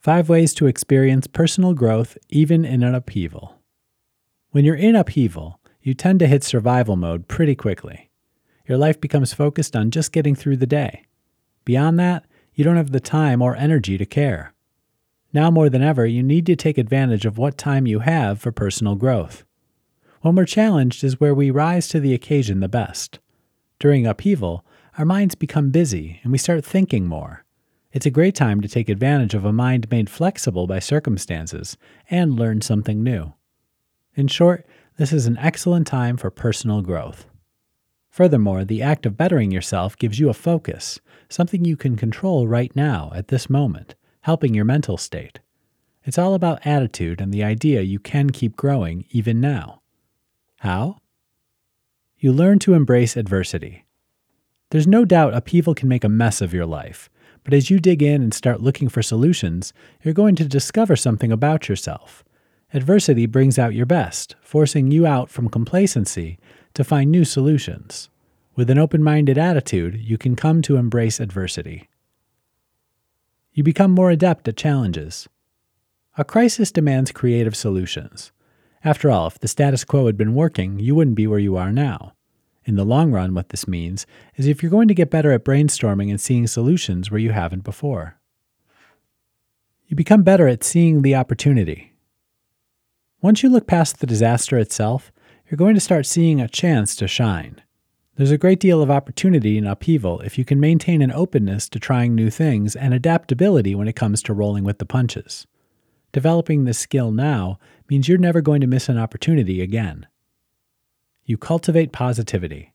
Five ways to experience personal growth even in an upheaval. When you're in upheaval, you tend to hit survival mode pretty quickly. Your life becomes focused on just getting through the day. Beyond that, you don't have the time or energy to care. Now more than ever, you need to take advantage of what time you have for personal growth. When we're challenged is where we rise to the occasion the best. During upheaval, our minds become busy and we start thinking more. It's a great time to take advantage of a mind made flexible by circumstances and learn something new. In short, this is an excellent time for personal growth. Furthermore, the act of bettering yourself gives you a focus, something you can control right now at this moment, helping your mental state. It's all about attitude and the idea you can keep growing even now. How? You learn to embrace adversity. There's no doubt upheaval can make a mess of your life, but as you dig in and start looking for solutions, you're going to discover something about yourself. Adversity brings out your best, forcing you out from complacency to find new solutions. With an open minded attitude, you can come to embrace adversity. You become more adept at challenges. A crisis demands creative solutions. After all, if the status quo had been working, you wouldn't be where you are now. In the long run, what this means is if you're going to get better at brainstorming and seeing solutions where you haven't before. You become better at seeing the opportunity. Once you look past the disaster itself, you're going to start seeing a chance to shine. There's a great deal of opportunity in upheaval if you can maintain an openness to trying new things and adaptability when it comes to rolling with the punches. Developing this skill now means you're never going to miss an opportunity again. You cultivate positivity.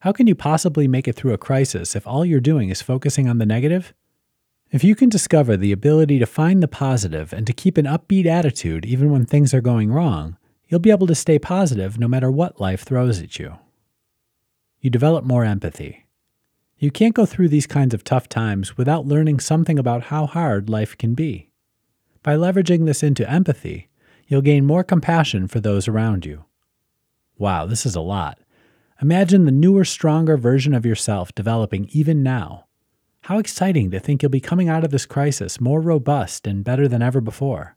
How can you possibly make it through a crisis if all you're doing is focusing on the negative? If you can discover the ability to find the positive and to keep an upbeat attitude even when things are going wrong, you'll be able to stay positive no matter what life throws at you. You develop more empathy. You can't go through these kinds of tough times without learning something about how hard life can be. By leveraging this into empathy, you'll gain more compassion for those around you. Wow, this is a lot. Imagine the newer, stronger version of yourself developing even now. How exciting to think you'll be coming out of this crisis more robust and better than ever before.